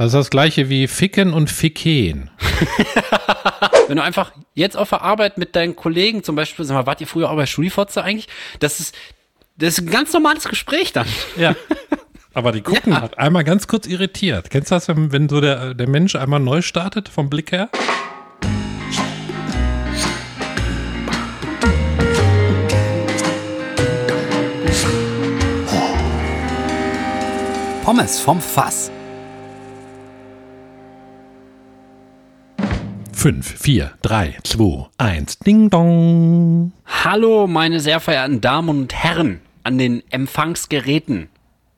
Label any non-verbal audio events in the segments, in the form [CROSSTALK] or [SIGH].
Das ist das gleiche wie Ficken und Ficken. [LAUGHS] Wenn du einfach jetzt auf der Arbeit mit deinen Kollegen zum Beispiel, sag mal, wart ihr früher auch bei Schulifotze eigentlich? Das ist, das ist ein ganz normales Gespräch dann. Ja. [LAUGHS] Aber die gucken Ja. hat einmal ganz kurz irritiert. Kennst du das, wenn, wenn so der, der Mensch einmal neu startet, vom Blick her? Pommes vom Fass. 5, 4, 3, 2, 1, Ding Dong. Hallo, meine sehr verehrten Damen und Herren an den Empfangsgeräten.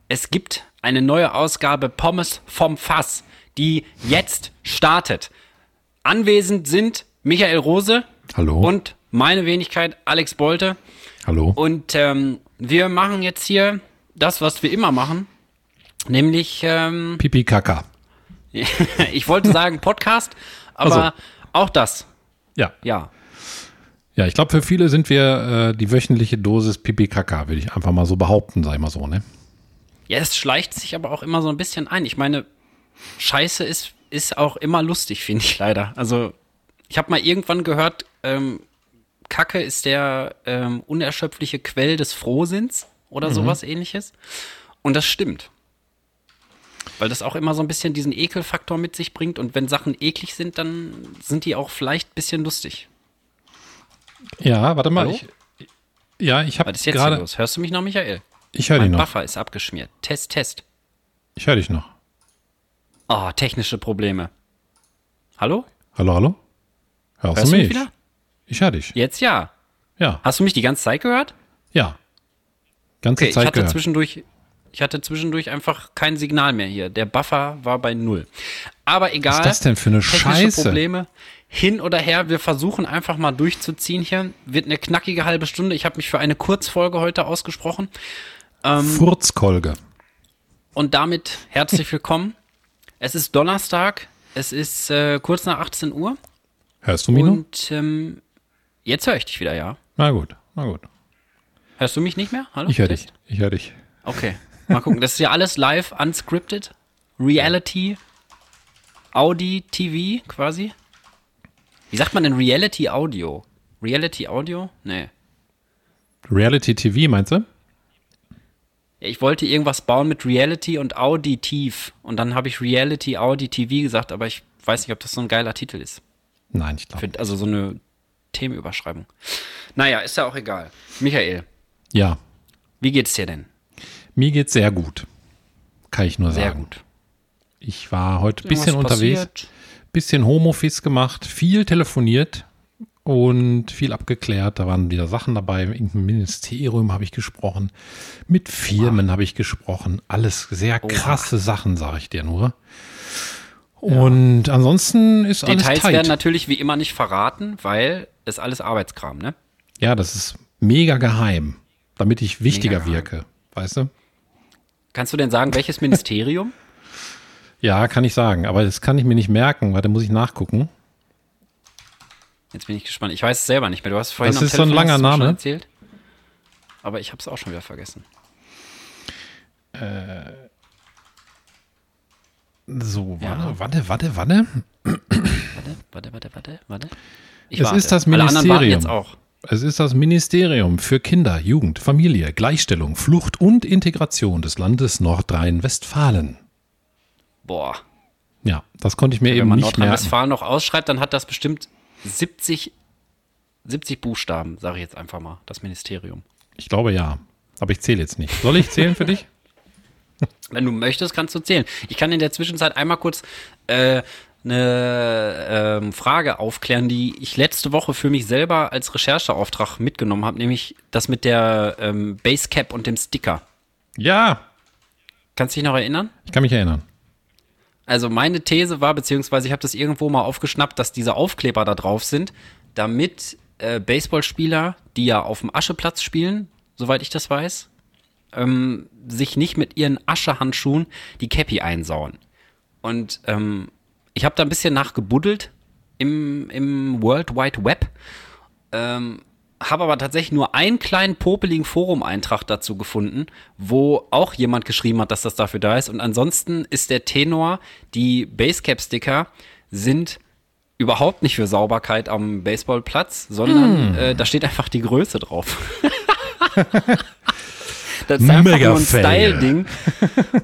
Es gibt eine neue Ausgabe Pommes vom Fass, die jetzt startet. Anwesend sind Michael Rose Hallo. und meine Wenigkeit Alex Bolte. Hallo. Und ähm, wir machen jetzt hier das, was wir immer machen, nämlich, ähm, Pipi Kaka. [LAUGHS] ich wollte sagen Podcast, aber Ach auch das, Ja. ja. Ja, ich glaube, für viele sind wir äh, die wöchentliche Dosis Pipi Kaka, würde ich einfach mal so behaupten, sag ich mal so, ne? Ja, es schleicht sich aber auch immer so ein bisschen ein. Ich meine, Scheiße ist, ist auch immer lustig, finde ich leider. Also, ich habe mal irgendwann gehört, ähm, Kacke ist der ähm, unerschöpfliche Quell des Frohsinns oder sowas ähnliches. Und das stimmt. Weil das auch immer so ein bisschen diesen Ekelfaktor mit sich bringt. Und wenn Sachen eklig sind, dann sind die auch vielleicht ein bisschen lustig. Ja, warte mal. Hallo? Ich, ja, ich habe Was ist jetzt hier gerade. los? Hörst du mich noch, Michael? Ich höre dich Mein noch. Buffer ist abgeschmiert. Test, Test. Ich höre dich noch. Oh, technische Probleme. Hallo? Hallo, hallo? Hörst, Hörst du mich? mich wieder? Ich höre dich. Jetzt ja. Ja, Hast du mich die ganze Zeit gehört? ja. Ganze Okay, ich Zeit hatte gehört. zwischendurch, ich hatte zwischendurch einfach kein Signal mehr hier. Der Buffer war bei null. Aber egal. Was ist das denn für eine Technische Scheiße? Probleme. Hin oder her, wir versuchen einfach mal durchzuziehen hier. Wird eine knackige halbe Stunde. Ich habe mich für eine Kurzfolge heute ausgesprochen. Furzkolge. Und damit herzlich willkommen. es ist Donnerstag. Es ist äh, kurz nach 18 Uhr. Hörst du mich noch? Und ähm, jetzt höre ich dich wieder, ja. Na gut, na gut. Hörst du mich nicht mehr? Hallo? Ich höre dich. Ich höre dich. Okay, mal gucken. Das ist ja alles live, unscripted. Reality, Audi TV quasi. Wie sagt man denn Reality Audio? Reality Audio? Nee. Reality TV, meinst du? Ich wollte irgendwas bauen mit Reality und Auditiv. Und dann habe ich Reality Audi TV gesagt, aber ich weiß nicht, ob das so ein geiler Titel ist. Nein, ich glaube. Also so eine Themenüberschreibung. Naja, ist ja auch egal. Michael, Ja, wie geht's dir denn? Mir geht's sehr gut. Kann ich nur Sehr sagen. gut. Ich war heute ein bisschen unterwegs, passiert? bisschen Homeoffice gemacht, viel telefoniert und viel abgeklärt. Da waren wieder Sachen dabei. Im Ministerium habe ich gesprochen, mit Firmen habe ich gesprochen. Alles sehr krasse Sachen, sage ich dir nur. Und ansonsten ist alles Details werden natürlich wie immer nicht verraten, weil es alles Arbeitskram, ne? Ja, das ist mega geheim, damit ich wichtiger wirke. Weißt du? Kannst du denn sagen, welches Ministerium? [LAUGHS] Ja, kann ich sagen, aber das kann ich mir nicht merken, weil da muss ich nachgucken. Jetzt bin ich gespannt. Ich weiß es selber nicht mehr. Du hast vorhin Das ist so ein Telefon langer Name. erzählt. Aber ich habe es auch schon wieder vergessen. So, Ja. warte, warte, warte, warte. Warte, warte, warte, warte, warte. Ich Es warte. ist das Alle anderen warten Ministerium. jetzt auch. Es ist das Ministerium für Kinder, Jugend, Familie, Gleichstellung, Flucht und Integration des Landes Nordrhein-Westfalen. Boah. Ja, das konnte ich mir Wenn eben man nicht merken. Nordrhein-Westfalen noch ausschreibt, dann hat das bestimmt 70, 70 Buchstaben, sage ich jetzt einfach mal, das Ministerium. Ich glaube ja, aber ich zähle jetzt nicht. Soll ich zählen für dich? [LAUGHS] Wenn du möchtest, kannst du zählen. Ich kann in der Zwischenzeit einmal kurz äh, eine ähm, Frage aufklären, die ich letzte Woche für mich selber als Rechercheauftrag mitgenommen habe, nämlich das mit der ähm, Basecap und dem Sticker. Ja, Kannst du dich noch erinnern? ich kann mich erinnern. Also meine These war, beziehungsweise ich habe das irgendwo mal aufgeschnappt, dass diese Aufkleber da drauf sind, damit äh, Baseballspieler, die ja auf dem Ascheplatz spielen, soweit ich das weiß, ähm, sich nicht mit ihren Aschehandschuhen die Cappy einsauen. Und ähm, ich habe da ein bisschen nachgebuddelt im, im World Wide Web. Ähm, habe aber tatsächlich nur einen kleinen popeligen Forum-Eintrag dazu gefunden, wo auch jemand geschrieben hat, dass das dafür da ist. Und ansonsten ist der Tenor, die Basecap-Sticker sind überhaupt nicht für Sauberkeit am Baseballplatz, sondern mm. äh, da steht einfach die Größe drauf. [LAUGHS] das ist einfach Mega nur ein Style-Ding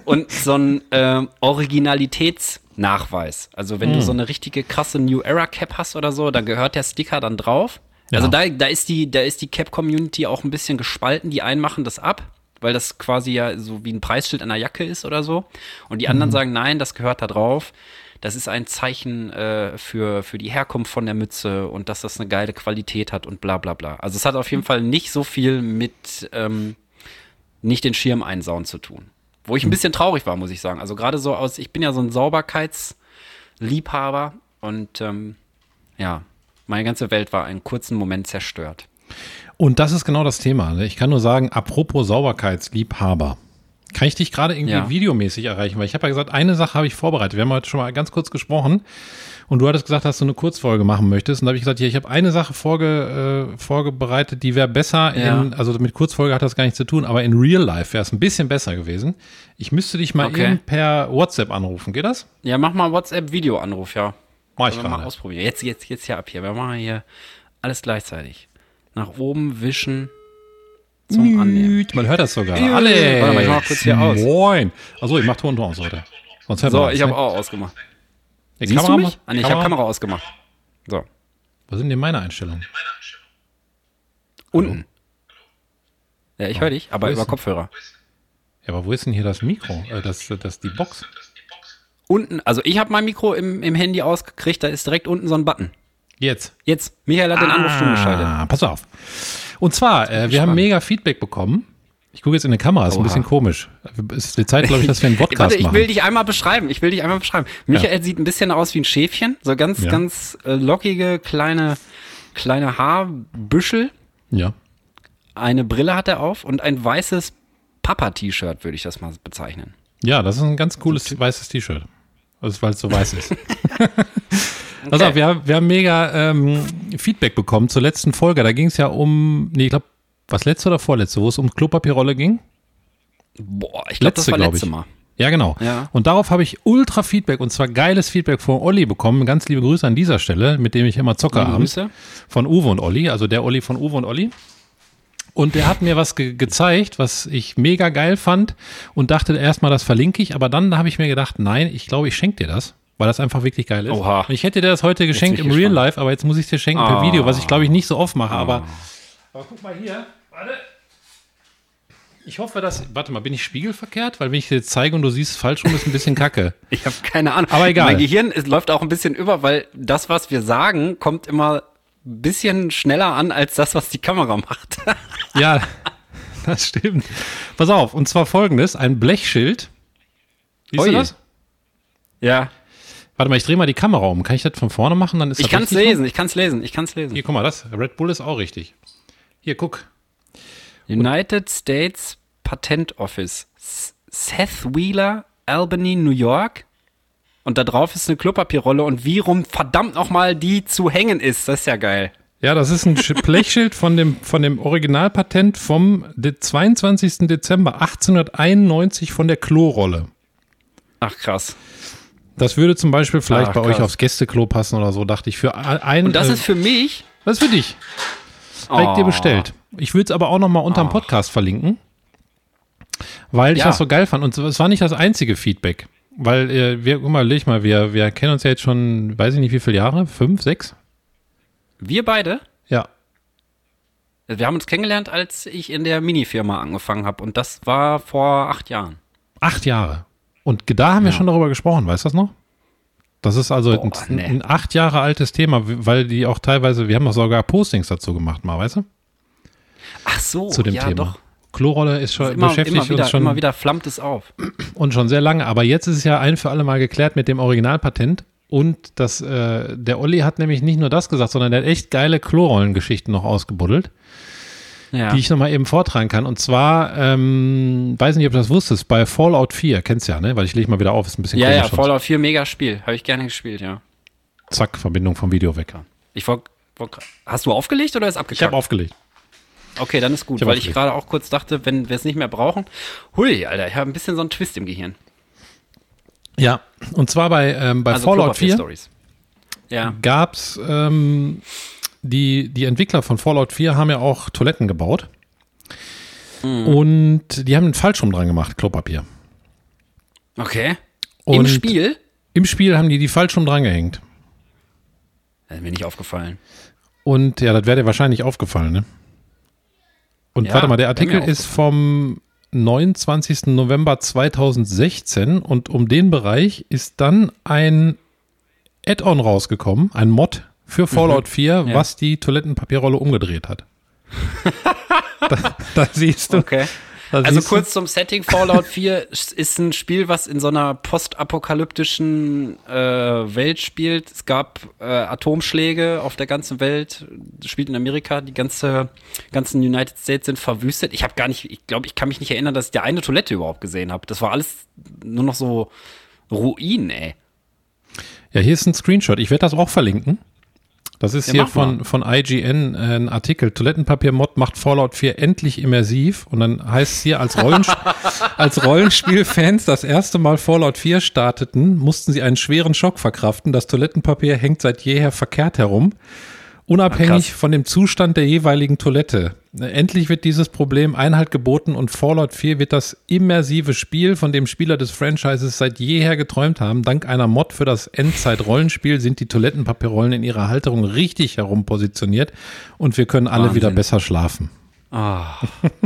und so ein äh, Originalitätsnachweis. Also wenn mm. du so eine richtige krasse New Era Cap hast oder so, dann gehört der Sticker dann drauf. Ja. Also da, da ist die, da ist die Cap-Community auch ein bisschen gespalten. Die einen machen das ab, weil das quasi ja so wie ein Preisschild an der Jacke ist oder so. Und die anderen mhm. sagen, nein, das gehört da drauf das ist ein Zeichen äh, für, für die Herkunft von der Mütze und dass das eine geile Qualität hat und bla bla bla. Also es hat auf jeden Fall nicht so viel mit ähm, nicht den Schirm einsauen zu tun. Wo ich ein bisschen traurig war, muss ich sagen. Also gerade so aus, ich bin ja so ein Sauberkeitsliebhaber und ähm, ja, meine ganze Welt war einen kurzen Moment zerstört. Und das ist genau das Thema. Ne? Ich kann nur sagen, apropos Sauberkeitsliebhaber. Kann ich dich gerade irgendwie ja. videomäßig erreichen? Weil ich habe ja gesagt, eine Sache habe ich vorbereitet. Wir haben heute schon mal ganz kurz gesprochen und du hattest gesagt, dass du eine Kurzfolge machen möchtest. Und da habe ich gesagt, ja, ich habe eine Sache vorge, äh, vorbereitet, die wäre besser ja. in, also mit Kurzfolge hat das gar nichts zu tun, aber in Real Life wäre es ein bisschen besser gewesen. Ich müsste dich mal okay. eben per WhatsApp anrufen. Geht das? Ja, mach mal WhatsApp-Videoanruf, ja. Mach ich gerade. mal ausprobieren. Jetzt, jetzt, jetzt hier ab hier. Wir machen hier alles gleichzeitig. Nach oben wischen zum Müt. Annehmen. Man hört das sogar. Müt. Alle. Warte mal, ich mach kurz hier aus. Moin. Also ich mach Ton und aus, Leute. Sonst hört so, ich habe auch ausgemacht. Die Siehst Kamera du mich? Ah, nee, ich habe Kamera ausgemacht. So. Was sind denn meine Einstellungen? Unten. Ja, ich höre dich, aber über Kopfhörer. Ja, aber wo ist denn hier das Mikro? Äh, das, das die Box? Unten, also ich habe mein Mikro im, im Handy ausgekriegt, da ist direkt unten so ein Button. Jetzt. Jetzt. Michael hat den Anruf schon geschaltet. Pass auf. Und zwar, äh, wir haben mega Feedback bekommen. Ich gucke jetzt in die Kamera, ist Oha. ein bisschen komisch. Es ist die Zeit, glaube ich, dass wir einen [LAUGHS] Podcast Warte, ich machen. will dich einmal beschreiben. Ich will dich einmal beschreiben. Michael ja. sieht ein bisschen aus wie ein Schäfchen. So ganz, ja. ganz äh, lockige, kleine, kleine Haarbüschel. Ja. Eine Brille hat er auf und ein weißes Papa-T-Shirt, würde ich das mal bezeichnen. Ja, das ist ein ganz cooles weißes T-Shirt. Also, weil es so weiß ist. [LAUGHS] [LAUGHS] Okay. Also wir, wir haben mega ähm, Feedback bekommen zur letzten Folge. Da ging es ja um, nee, ich glaube, was letzte oder vorletzte, wo es um Klopapierrolle ging? Boah, ich glaube, das war letzte Mal. Ja, genau. Ja. Und darauf habe ich ultra Feedback und zwar geiles Feedback von Olli bekommen. Ganz liebe Grüße an dieser Stelle, mit dem ich immer zocke abends. Von Uwe und Olli, also der Olli von Uwe und Olli. Und der hat mir was ge gezeigt, was ich mega geil fand und dachte erstmal, das verlinke ich, aber dann habe ich mir gedacht, nein, ich glaube, ich schenke dir das weil das einfach wirklich geil ist. Oha. Ich hätte dir das heute geschenkt im Real Life, aber jetzt muss ich es dir schenken oh. per Video, was ich glaube ich nicht so oft mache. Oh. Aber, aber guck mal hier, warte. Ich hoffe, dass. Warte mal, bin ich spiegelverkehrt? Weil wenn ich dir zeige und du siehst falsch rum, ist ein bisschen kacke. [LAUGHS] ich habe keine Ahnung. Aber egal. Mein Gehirn es läuft auch ein bisschen über, weil das, was wir sagen, kommt immer ein bisschen schneller an als das, was die Kamera macht. [LAUGHS] ja, das stimmt. Pass auf, und zwar folgendes: ein Blechschild. Siehst Oje. du das? Ja. Warte mal, ich drehe mal die Kamera um. Kann ich das von vorne machen? Dann ist ich kann es lesen, ich kann es lesen, ich kann es lesen. Hier, guck mal, das Red Bull ist auch richtig. Hier, guck. United States Patent Office. Seth Wheeler, Albany, New York. Und da drauf ist eine Klopapierrolle und wie rum verdammt nochmal die zu hängen ist. Das ist ja geil. Ja, das ist ein [LAUGHS] Blechschild von dem, von dem Originalpatent vom 22. Dezember 1891 von der Klorolle. Ach krass. Das würde zum Beispiel vielleicht Ach, bei krass. euch aufs Gästeklo passen oder so, dachte ich. Für ein, Und das äh, ist für mich? Das ist für dich. Habe ich dir oh. bestellt. Ich würde es aber auch noch mal unterm oh. Podcast verlinken, weil ich ja. das so geil fand. Und es war nicht das einzige Feedback. Weil äh, wir, guck mal, leg mal, wir, wir kennen uns ja jetzt schon, weiß ich nicht wie viele Jahre, fünf, sechs? Wir beide? Ja. Wir haben uns kennengelernt, als ich in der Minifirma angefangen habe. Und das war vor acht Jahren. Acht Jahre. Und da haben ja. wir schon darüber gesprochen, weißt du das noch? Das ist also Boah, ein, nee. ein, acht Jahre altes Thema, weil die auch teilweise, wir haben auch sogar Postings dazu gemacht, mal, weißt du? Ach so, zu dem ja, Thema. Doch. Klorolle ist schon ist immer, beschäftigt immer wieder, uns schon. Immer wieder flammt es auf. Und schon sehr lange. Aber jetzt ist es ja ein für alle Mal geklärt mit dem Originalpatent. Und das, äh, der Olli hat nämlich nicht nur das gesagt, sondern der hat echt geile Klorollengeschichten noch ausgebuddelt ja. die ich nochmal eben vortragen kann. Und zwar, ähm, weiß nicht, ob du das wusstest, bei Fallout 4, kennst du ja, ne? Weil ich lege mal wieder auf, ist ein bisschen Ja, ja, Fallout 4, mega Spiel. Habe ich gerne gespielt, ja. Zack, Verbindung vom Video weg. Ich wollte, wollt, hast du aufgelegt oder ist abgekackt? Ich habe aufgelegt. Okay, dann ist gut, Ich weil ich gerade auch kurz dachte, wenn wir es nicht mehr brauchen. Hui, Alter, ich habe ein bisschen so einen Twist im Gehirn. Ja, und zwar bei, ähm, bei Also Fallout Klopapier 4 Stories. Ja. gab's ähm, die, die Entwickler von Fallout 4 haben ja auch Toiletten gebaut. Mhm. Und die haben einen Falschrum dran gemacht, Klopapier. Okay. Und Im Spiel? Im Spiel haben die die Falschrum dran gehängt. Das ist mir nicht aufgefallen. Und ja, das wäre dir wahrscheinlich aufgefallen, ne? Und Ja, warte mal, der Artikel ist vom 29. November 2016 und um den Bereich ist dann ein Add-on rausgekommen, ein Mod für Fallout 4, Mhm. Ja. was die Toilettenpapierrolle umgedreht hat. [LAUGHS] da, da siehst du. Okay. Da Also siehst du. kurz zum Setting, Fallout 4 ist ein Spiel, was in so einer postapokalyptischen äh, Welt spielt. Es gab äh, Atomschläge auf der ganzen Welt, spielt in Amerika, die ganze ganzen United States sind verwüstet. Ich habe gar nicht, ich glaube, ich kann mich nicht erinnern, dass ich da eine Toilette überhaupt gesehen habe. Das war alles nur noch so Ruinen, ey. Ja, hier ist ein Screenshot. Ich werde das auch verlinken. Das ist Ja, hier von, von IGN äh, ein Artikel. Toilettenpapier-Mod macht Fallout 4 endlich immersiv. Und dann heißt es hier, als, Rollensp [LAUGHS] als Rollenspielfans das erste Mal Fallout 4 starteten, mussten sie einen schweren Schock verkraften. Das Toilettenpapier hängt seit jeher verkehrt herum. Unabhängig krass. von dem Zustand der jeweiligen Toilette. Endlich wird dieses Problem Einhalt geboten und Fallout 4 wird das immersive Spiel, von dem Spieler des Franchises seit jeher geträumt haben. Dank einer Mod für das Endzeit-Rollenspiel sind die Toilettenpapierrollen in ihrer Halterung richtig herum positioniert und wir können alle Wahnsinn. wieder besser schlafen. Ah. [LAUGHS]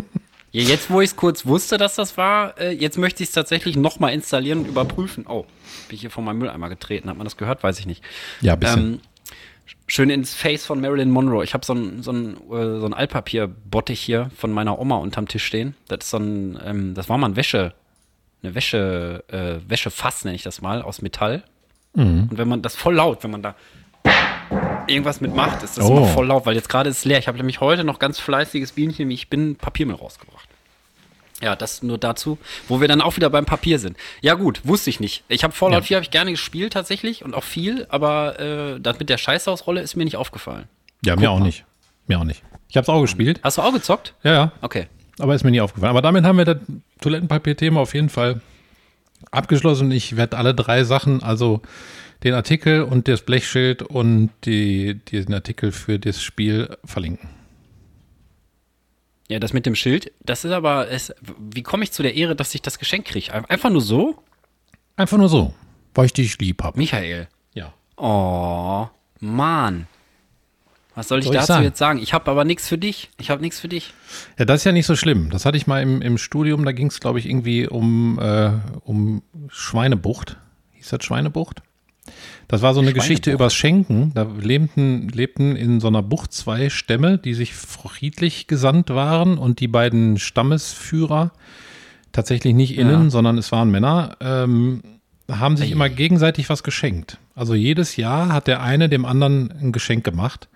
Ja, jetzt, wo ich es kurz wusste, dass das war, äh, jetzt möchte ich es tatsächlich nochmal installieren und überprüfen. Oh, bin ich hier vor meinem Mülleimer getreten? Hat man das gehört? Weiß ich nicht. Ja, bisschen. Ähm, schön ins Face von Marilyn Monroe. Ich habe so ein, so ein, äh, so ein Altpapierbottich hier von meiner Oma unterm Tisch stehen. Das ist so ein, ähm, das war mal ein Wäsche, eine Wäsche, äh, Wäschefass nenne ich das mal, aus Metall. Mhm. Und wenn man das voll laut, wenn man da irgendwas mitmacht, ist das Oh. immer voll laut, weil jetzt gerade ist es leer. Ich habe nämlich heute noch ganz fleißiges Bienchen, wie ich bin, Papiermüll rausgebracht. Ja, das nur dazu, wo wir dann auch wieder beim Papier sind. Ja gut, wusste ich nicht. Ich habe Fallout Ja. 4 habe ich gerne gespielt tatsächlich und auch viel, aber äh, das mit der Scheißhausrolle ist mir nicht aufgefallen. ja, mir auch nicht. Mir auch nicht. Ich habe es auch gespielt. Hast du auch gezockt? Ja, ja. Okay. Aber ist mir nie aufgefallen. Aber damit haben wir das Toilettenpapier-Thema auf jeden Fall abgeschlossen. Ich werde alle drei Sachen, also den Artikel und das Blechschild und die, den Artikel für das Spiel verlinken. Ja, das mit dem Schild, das ist aber, es, wie komme ich zu der Ehre, dass ich das Geschenk kriege? Einfach nur so? Einfach nur so, weil ich dich lieb habe. Michael. Ja. Oh, Mann. Was soll ich Soll ich dazu sagen? jetzt sagen? Ich habe aber nichts für dich. Ich habe nichts für dich. Ja, das ist ja nicht so schlimm. Das hatte ich mal im, im Studium, da ging es, glaube ich, irgendwie um, äh, um Schweinebucht. Hieß das Schweinebucht? Das war so eine Geschichte übers Schenken. Da lebten, lebten in so einer Bucht zwei Stämme, die sich friedlich gesandt waren und die beiden Stammesführer, tatsächlich nicht innen, Ja. sondern es waren Männer, ähm, haben sich immer gegenseitig was geschenkt. Also jedes Jahr hat der eine dem anderen ein Geschenk gemacht.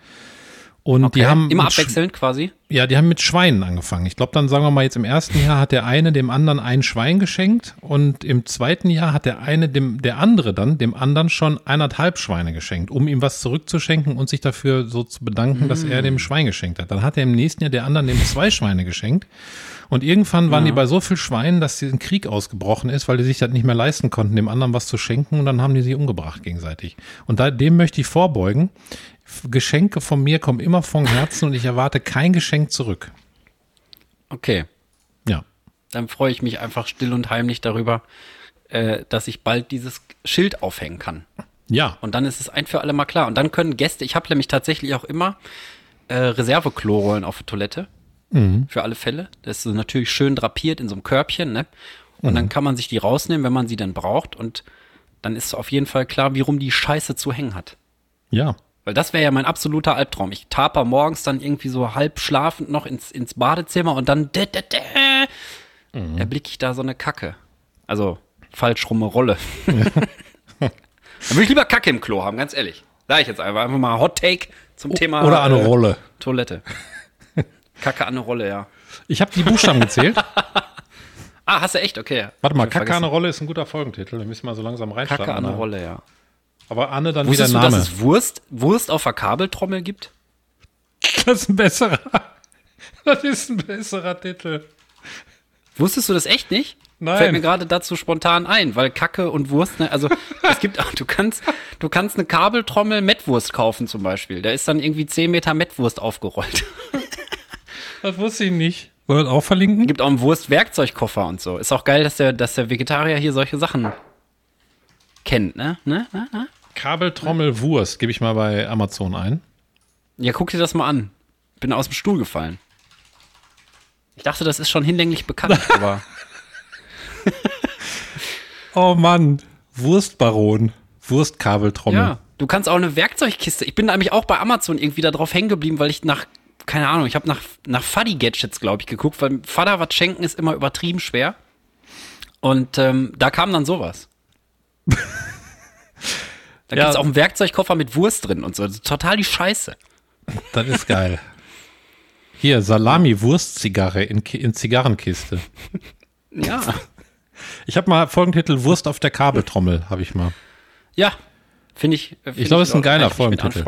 Und die haben Immer abwechselnd quasi. ja, die haben mit Schweinen angefangen. Ich glaube, dann sagen wir mal jetzt im ersten Jahr hat der eine dem anderen ein Schwein geschenkt und im zweiten Jahr hat der eine dem der andere dann dem anderen schon eineinhalb Schweine geschenkt, um ihm was zurückzuschenken und sich dafür so zu bedanken, dass er dem Schwein geschenkt hat. Dann hat er im nächsten Jahr der anderen dem zwei Schweine geschenkt und irgendwann waren die bei so viel Schweinen, dass ein Krieg ausgebrochen ist, weil die sich das nicht mehr leisten konnten, dem anderen was zu schenken und dann haben die sie umgebracht gegenseitig. Und da, dem möchte ich vorbeugen. Geschenke von mir kommen immer vom Herzen und ich erwarte kein Geschenk zurück. Okay. Ja. Dann freue ich mich einfach still und heimlich darüber, äh, dass ich bald dieses Schild aufhängen kann. Ja. Und dann ist es ein für alle Mal klar. Und dann können Gäste, ich habe nämlich tatsächlich auch immer äh, Reserve-Klorollen auf der Toilette. Für alle Fälle. Das ist so natürlich schön drapiert in so einem Körbchen, ne? Und dann kann man sich die rausnehmen, wenn man sie dann braucht. Und dann ist auf jeden Fall klar, wie rum die Scheiße zu hängen hat. Ja. Weil das wäre ja mein absoluter Albtraum. Ich taper morgens dann irgendwie so halb schlafend noch ins, ins Badezimmer und dann dä, dä, dä, erblicke ich da so eine Kacke. Also falsch rumme Rolle. [LAUGHS] dann würde ich lieber Kacke im Klo haben, ganz ehrlich. Sag ich jetzt einfach. Einfach mal Hot Take zum Thema Oder eine äh, Rolle. Toilette. [LAUGHS] Kacke an eine Rolle, ja. Ich habe die Buchstaben gezählt. [LAUGHS] Ah, hast du echt? Okay. Warte mal, Kacke an eine Rolle ist ein guter Folgentitel. Wir müssen mal so langsam reinstarten. Kacke an eine Rolle, ja. Aber Anne dann Wusstest wieder du, dass Name. es Wurst, Wurst auf der Kabeltrommel gibt? [LAUGHS] Das ist ein besserer. [LAUGHS] Das ist ein besserer Titel. Wusstest du das echt nicht? Nein. Fällt mir gerade dazu spontan ein, weil Kacke und Wurst, ne, also [LAUGHS] es gibt auch, du kannst, du kannst eine Kabeltrommel Mettwurst kaufen zum Beispiel. Da ist dann irgendwie 10 Meter Mettwurst aufgerollt. Das wusste ich nicht. Wollen wir das auch verlinken? Gibt auch einen Wurst-Werkzeugkoffer und so. Ist auch geil, dass der, dass der Vegetarier hier solche Sachen kennt, ne? ne? ne? ne? Kabeltrommel Wurst, gebe ich mal bei Amazon ein. Ja, guck dir das mal an. Bin aus dem Stuhl gefallen. Ich dachte, das ist schon hinlänglich bekannt, [LAUGHS] aber [LAUGHS] Oh Mann, Wurstbaron, Wurstkabeltrommel. ja. Du kannst auch eine Werkzeugkiste. Ich bin nämlich auch bei Amazon irgendwie da drauf hängen geblieben, weil ich nach, keine Ahnung, ich habe nach, nach Fuddy-Gadgets, glaube ich, geguckt, weil Vater was schenken ist immer übertrieben schwer. Und ähm, da kam dann sowas. [LAUGHS] Da Ja. gibt's auch einen Werkzeugkoffer mit Wurst drin und so. Total die Scheiße. Das ist geil. Hier, Salami-Wurstzigarre in, in Zigarrenkiste. Ja. Ich habe mal Folgentitel Wurst auf der Kabeltrommel, habe ich mal. Ja. Finde ich. äh, find Ich glaube, es ist ein geiler Folgentitel.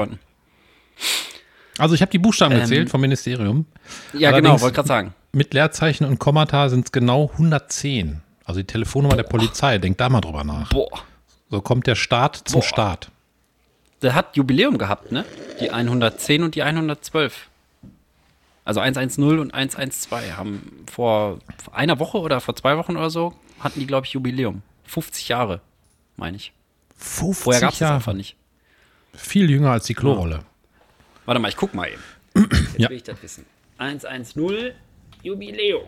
Also ich habe die Buchstaben Ähm, gezählt vom Ministerium. Ja, Allerdings- genau, wollte gerade sagen. Mit Leerzeichen und Kommata sind es genau 110. Also die Telefonnummer der Polizei. Denkt da mal drüber nach. Boah. So kommt der Staat zum Boah. Staat. Der hat Jubiläum gehabt, ne? Die 110 und die 112. Also 110 und 112 haben vor einer Woche oder vor zwei Wochen oder so hatten die, glaube ich, Jubiläum. 50 Jahre, meine ich. 50 Vorher gab es einfach nicht. Viel jünger als die Klorolle. Warte mal, ich guck mal eben. [CLEARS THROAT] Jetzt Ja. will ich das wissen. 110 Jubiläum.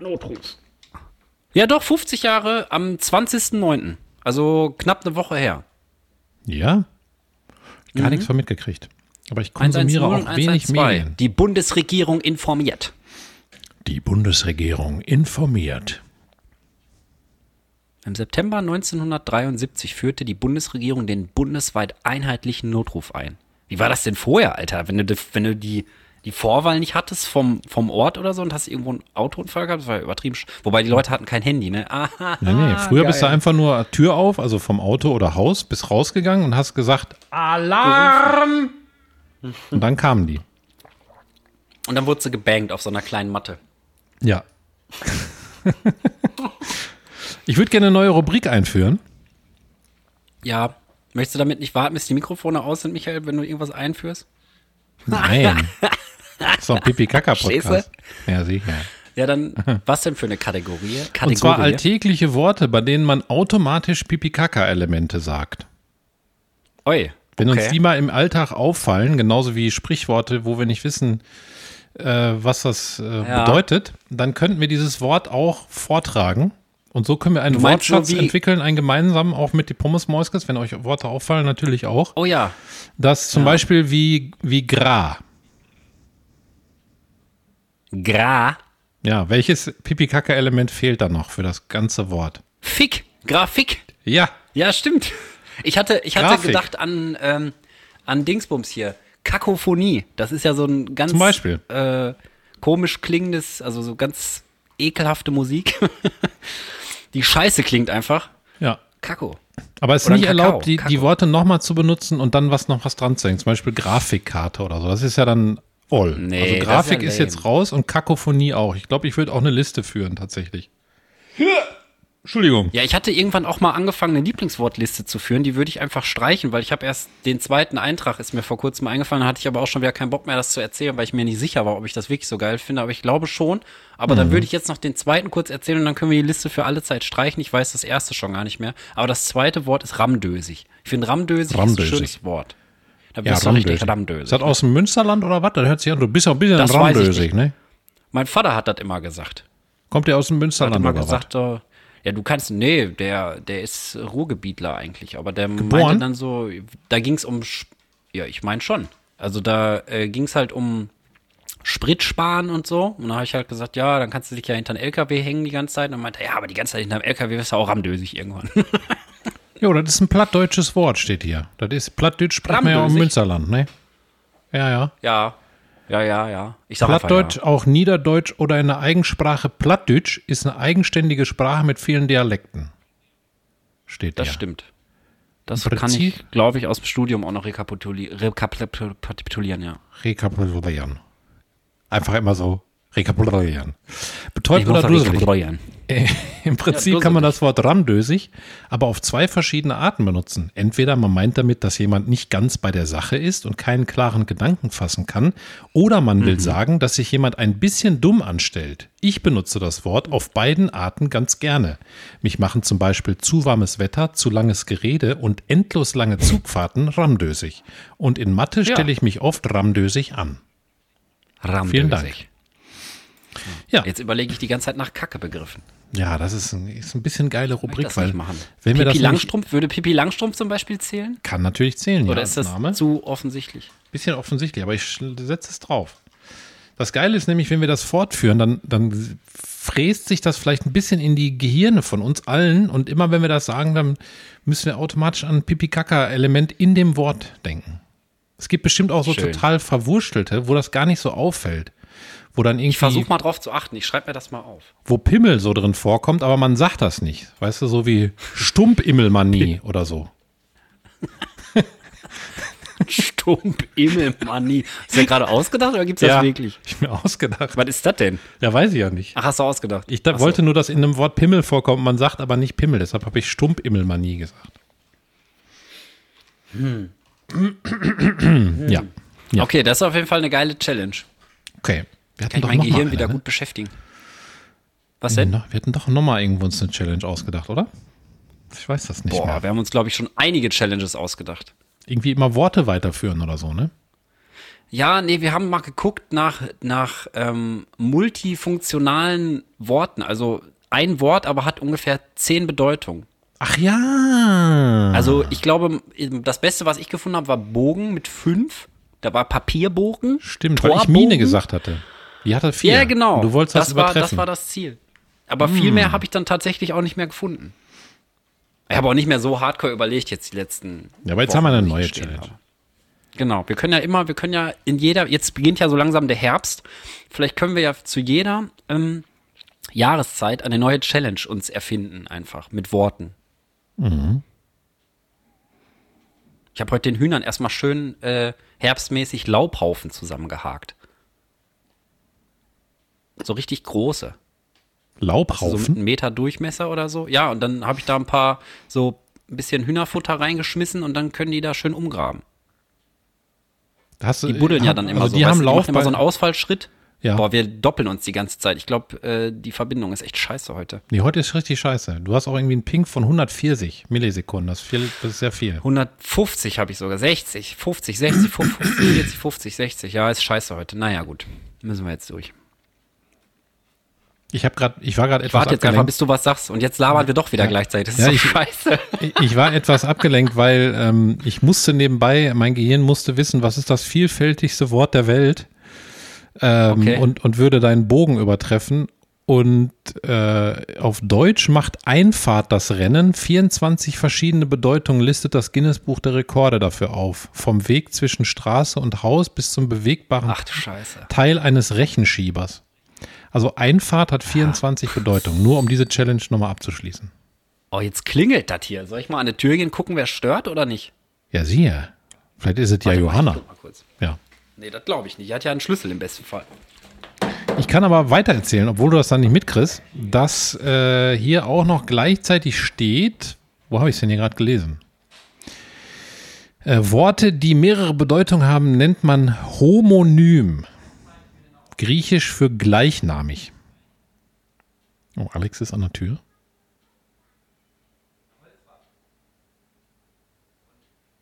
Notruf. Ja, doch, 50 Jahre am 20.09. Also knapp eine Woche her. Ja? Gar nichts von mitgekriegt. Aber ich konsumiere 110 auch wenig 112. Medien. Die Bundesregierung informiert. Die Bundesregierung informiert. Im September 1973 führte die Bundesregierung den bundesweit einheitlichen Notruf ein. Wie war das denn vorher, Alter? Wenn du, wenn du die, die Vorwahl nicht hattest vom, vom Ort oder so und hast irgendwo einen Autounfall gehabt, das war ja übertrieben. Wobei die Leute hatten kein Handy, ne? Aha, [LAUGHS] Nee, nee. Früher bist du geil. einfach nur Tür auf, also vom Auto oder Haus, bist rausgegangen und hast gesagt, Alarm! Und dann kamen die. Und dann wurde sie gebankt auf so einer kleinen Matte. Ja. [LAUGHS] ich würde gerne eine neue Rubrik einführen. Ja, möchtest du damit nicht warten, bis die Mikrofone aus sind, Michael, wenn du irgendwas einführst? Nein. [LAUGHS] Das ist doch ein Pipi-Kaka-Podcast. [LAUGHS] Ja, sicher. Ja, dann, [LAUGHS] was denn für eine Kategorie? Kategorie? Und zwar alltägliche Worte, bei denen man automatisch Pipi-Kaka-Elemente sagt. Oi, Wenn uns die mal im Alltag auffallen, genauso wie Sprichworte, wo wir nicht wissen, äh, was das äh, Ja. bedeutet, dann könnten wir dieses Wort auch vortragen. Und so können wir einen so Wortschatz wie- entwickeln, einen gemeinsamen, auch mit die Pommes Mäuskes, wenn euch Worte auffallen, natürlich auch. Oh ja, Das zum Beispiel wie, wie Gra. Gra. Ja, welches Pipi-Kaka-Element fehlt da noch für das ganze Wort? Fick, Grafik. Ja, Ja, stimmt. Ich hatte, ich hatte Grafik. gedacht an, ähm, an Dingsbums hier. Kakophonie. Das ist ja so ein ganz Zum Beispiel. Äh, komisch klingendes, also so ganz ekelhafte Musik. [LAUGHS] die scheiße klingt einfach. ja. Kako. Aber es ist nicht Kakao, erlaubt, die, die. Worte nochmal zu benutzen und dann was noch was dran zu hängen. Zum Beispiel Grafikkarte oder so. Das ist ja dann all. Nee, also das ist Grafik ja ist, jetzt raus und Kakophonie auch. Ich glaube, ich würde auch eine Liste führen, tatsächlich. Entschuldigung. Ja, ich hatte irgendwann auch mal angefangen, eine Lieblingswortliste zu führen. Die würde ich einfach streichen, weil ich habe erst den zweiten Eintrag, ist mir vor kurzem eingefallen, da hatte ich aber auch schon wieder keinen Bock mehr, das zu erzählen, weil ich mir nicht sicher war, ob ich das wirklich so geil finde. Aber ich glaube schon. Aber Mhm. dann würde ich jetzt noch den zweiten kurz erzählen und dann können wir die Liste für alle Zeit streichen. Ich weiß das erste schon gar nicht mehr. Aber das zweite Wort ist ramdösig. Ich finde ramdösig, Ramdösig. ist ein schönes Wort. Da Ja, bist du richtig Ramdösig. Ist das aus dem Münsterland oder was? Das hört sich an. Du bist ja ein bisschen Das ramdösig, ne? Mein Vater hat das immer gesagt. Kommt der aus dem hat Münsterland immer oder gesagt, äh, ja, du kannst, nee, der, der ist Ruhrgebietler eigentlich, aber der Geboren? meinte dann so, da ging es um, ja, ich meine schon. Also da äh, ging es halt um Sprit sparen und so. Und da habe ich halt gesagt, ja, dann kannst du dich ja hinter einen LKW hängen die ganze Zeit. Und dann meinte er, ja, aber die ganze Zeit hinter einem LKW wirst du auch ramdösig irgendwann. [LAUGHS] Jo, das ist ein plattdeutsches Wort, steht hier. Das ist Plattdeutsch spricht man ja auch im? Münsterland, ne? Ja, ja. ja, ja, ja, ja. Ich sag einfach, Plattdeutsch, ja. auch Niederdeutsch oder in der Eigensprache Plattdeutsch ist eine eigenständige Sprache mit vielen Dialekten. Steht Das hier. stimmt. Das kann ich, glaube ich, aus dem Studium auch noch rekapituli rekapitulieren, ja. Rekapitulieren. Einfach immer so rekapitulieren. Betäubt oder rekapitulieren. Äh, Im Prinzip Ja, kann man das Wort ramdösig aber auf zwei verschiedene Arten benutzen. Entweder man meint damit, dass jemand nicht ganz bei der Sache ist und keinen klaren Gedanken fassen kann, oder man Mhm. will sagen, dass sich jemand ein bisschen dumm anstellt. Ich benutze das Wort auf beiden Arten ganz gerne. Mich machen zum Beispiel zu warmes Wetter, zu langes Gerede und endlos lange Zugfahrten ramdösig. Und in Mathe Ja. stelle ich mich oft ramdösig an. Ramdösig. Vielen Dank. Ja, Jetzt überlege ich die ganze Zeit nach Kacke-Begriffen. ja, das ist ein, ist ein bisschen geile Rubrik, weil wenn wir das Langstrumpf, würde Pipi Langstrumpf zum Beispiel zählen? Kann natürlich zählen, Oder ja, ist das Name. zu offensichtlich? Bisschen offensichtlich, aber ich setze es drauf. Das Geile ist nämlich, wenn wir das fortführen, dann, dann fräst sich das vielleicht ein bisschen in die Gehirne von uns allen und immer wenn wir das sagen, dann müssen wir automatisch an Pipi-Kaka-Element in dem Wort denken. Es gibt bestimmt auch so Schön. total verwurstelte, wo das gar nicht so auffällt. Wo dann irgendwie, Ich versuche mal drauf zu achten. Ich schreibe mir das mal auf. wo Pimmel so drin vorkommt, aber man sagt das nicht. Weißt du, so wie Stumpimmelmanie oder so. [LAUGHS] Stump Immelmanni. Ist der gerade ausgedacht oder gibt es das wirklich? Ich mir ausgedacht. Was ist das denn? Ja, weiß ich ja nicht. Ach, hast du ausgedacht? Ich da, so. wollte nur, dass in einem Wort Pimmel vorkommt, man sagt aber nicht Pimmel, deshalb habe ich Stumpimmelmanie gesagt. [CLEARS THROAT] Ja. Ja. Okay, das ist auf jeden Fall eine geile Challenge. Okay. Wir hatten Kann ich doch mein noch mal Gehirn eine, wieder ne? gut beschäftigen. Was Wir denn? hatten doch nochmal irgendwo uns eine Challenge ausgedacht, oder? Ich weiß das nicht Boah, mehr. wir haben uns, glaube ich, schon einige Challenges ausgedacht. Irgendwie immer Worte weiterführen oder so, ne? Ja, nee, wir haben mal geguckt nach, nach ähm, multifunktionalen Worten. Also ein Wort, aber hat ungefähr zehn Bedeutungen. Ach ja. Also ich glaube, das Beste, was ich gefunden habe, war Bogen mit fünf. Da war Papierbogen. Stimmt, weil ich Torbogen. Mine gesagt hatte. Die hatte vier. Ja, genau. Du wolltest das, das war, übertreffen. das war das Ziel. Aber viel mehr habe ich dann tatsächlich auch nicht mehr gefunden. Ich habe auch nicht mehr so hardcore überlegt jetzt die letzten. Ja, aber jetzt Wochen, haben wir eine neue Challenge. habe. Genau, wir können ja immer, wir können ja in jeder, jetzt beginnt ja so langsam der Herbst. Vielleicht können wir ja zu jeder ähm, Jahreszeit eine neue Challenge uns erfinden, einfach mit Worten. Mhm. Ich habe heute den Hühnern erstmal schön äh, herbstmäßig Laubhaufen zusammengehakt. So richtig große. So Laubhaufen. einen Meter Durchmesser oder so. Ja, und dann habe ich da ein paar so ein bisschen Hühnerfutter reingeschmissen und dann können die da schön umgraben. Hast du, Die buddeln ja haben- dann immer also so. Die weißt haben die Lauf immer so einen Ausfallschritt. Ja. Boah, wir doppeln uns die ganze Zeit. Ich glaube, äh, die Verbindung ist echt scheiße heute. Nee, heute ist richtig scheiße. Du hast auch irgendwie einen Ping von 140 Millisekunden. Das ist, viel, das ist sehr viel. 150 habe ich sogar. 60, 50, 60, 50, 40, 50, 60. Ja, ist scheiße heute. Naja, gut. Müssen wir jetzt durch. Ich habe gerade, ich war gerade etwas warte jetzt einfach, abgelenkt. bis du was sagst. Und jetzt labern wir doch wieder gleichzeitig. Das ist Ja, ich- scheiße. [LAUGHS] Ich war etwas abgelenkt, weil ähm, ich musste nebenbei, mein Gehirn musste wissen, was ist das vielfältigste Wort der Welt ähm, Okay. und, und würde deinen Bogen übertreffen. Und äh, auf Deutsch macht Einfahrt das Rennen. 24 verschiedene Bedeutungen listet das Guinness-Buch der Rekorde dafür auf. Vom Weg zwischen Straße und Haus bis zum bewegbaren Ach. Teil eines Rechenschiebers. Also Einfahrt hat 24 Bedeutungen, nur um diese Challenge nochmal abzuschließen. Oh, jetzt klingelt das hier. Soll ich mal an die Tür gehen, gucken, wer stört oder nicht? Ja, siehe. Vielleicht ist es ja Warte Johanna. Ja. Nee, das glaube ich nicht. Die hat ja einen Schlüssel im besten Fall. Ich kann aber weitererzählen, obwohl du das dann nicht mitkriegst, dass äh, hier auch noch gleichzeitig steht, wo habe ich es denn hier gerade gelesen? Äh, Worte, die mehrere Bedeutungen haben, nennt man Homonym. Griechisch für gleichnamig. Oh, Alex ist an der Tür.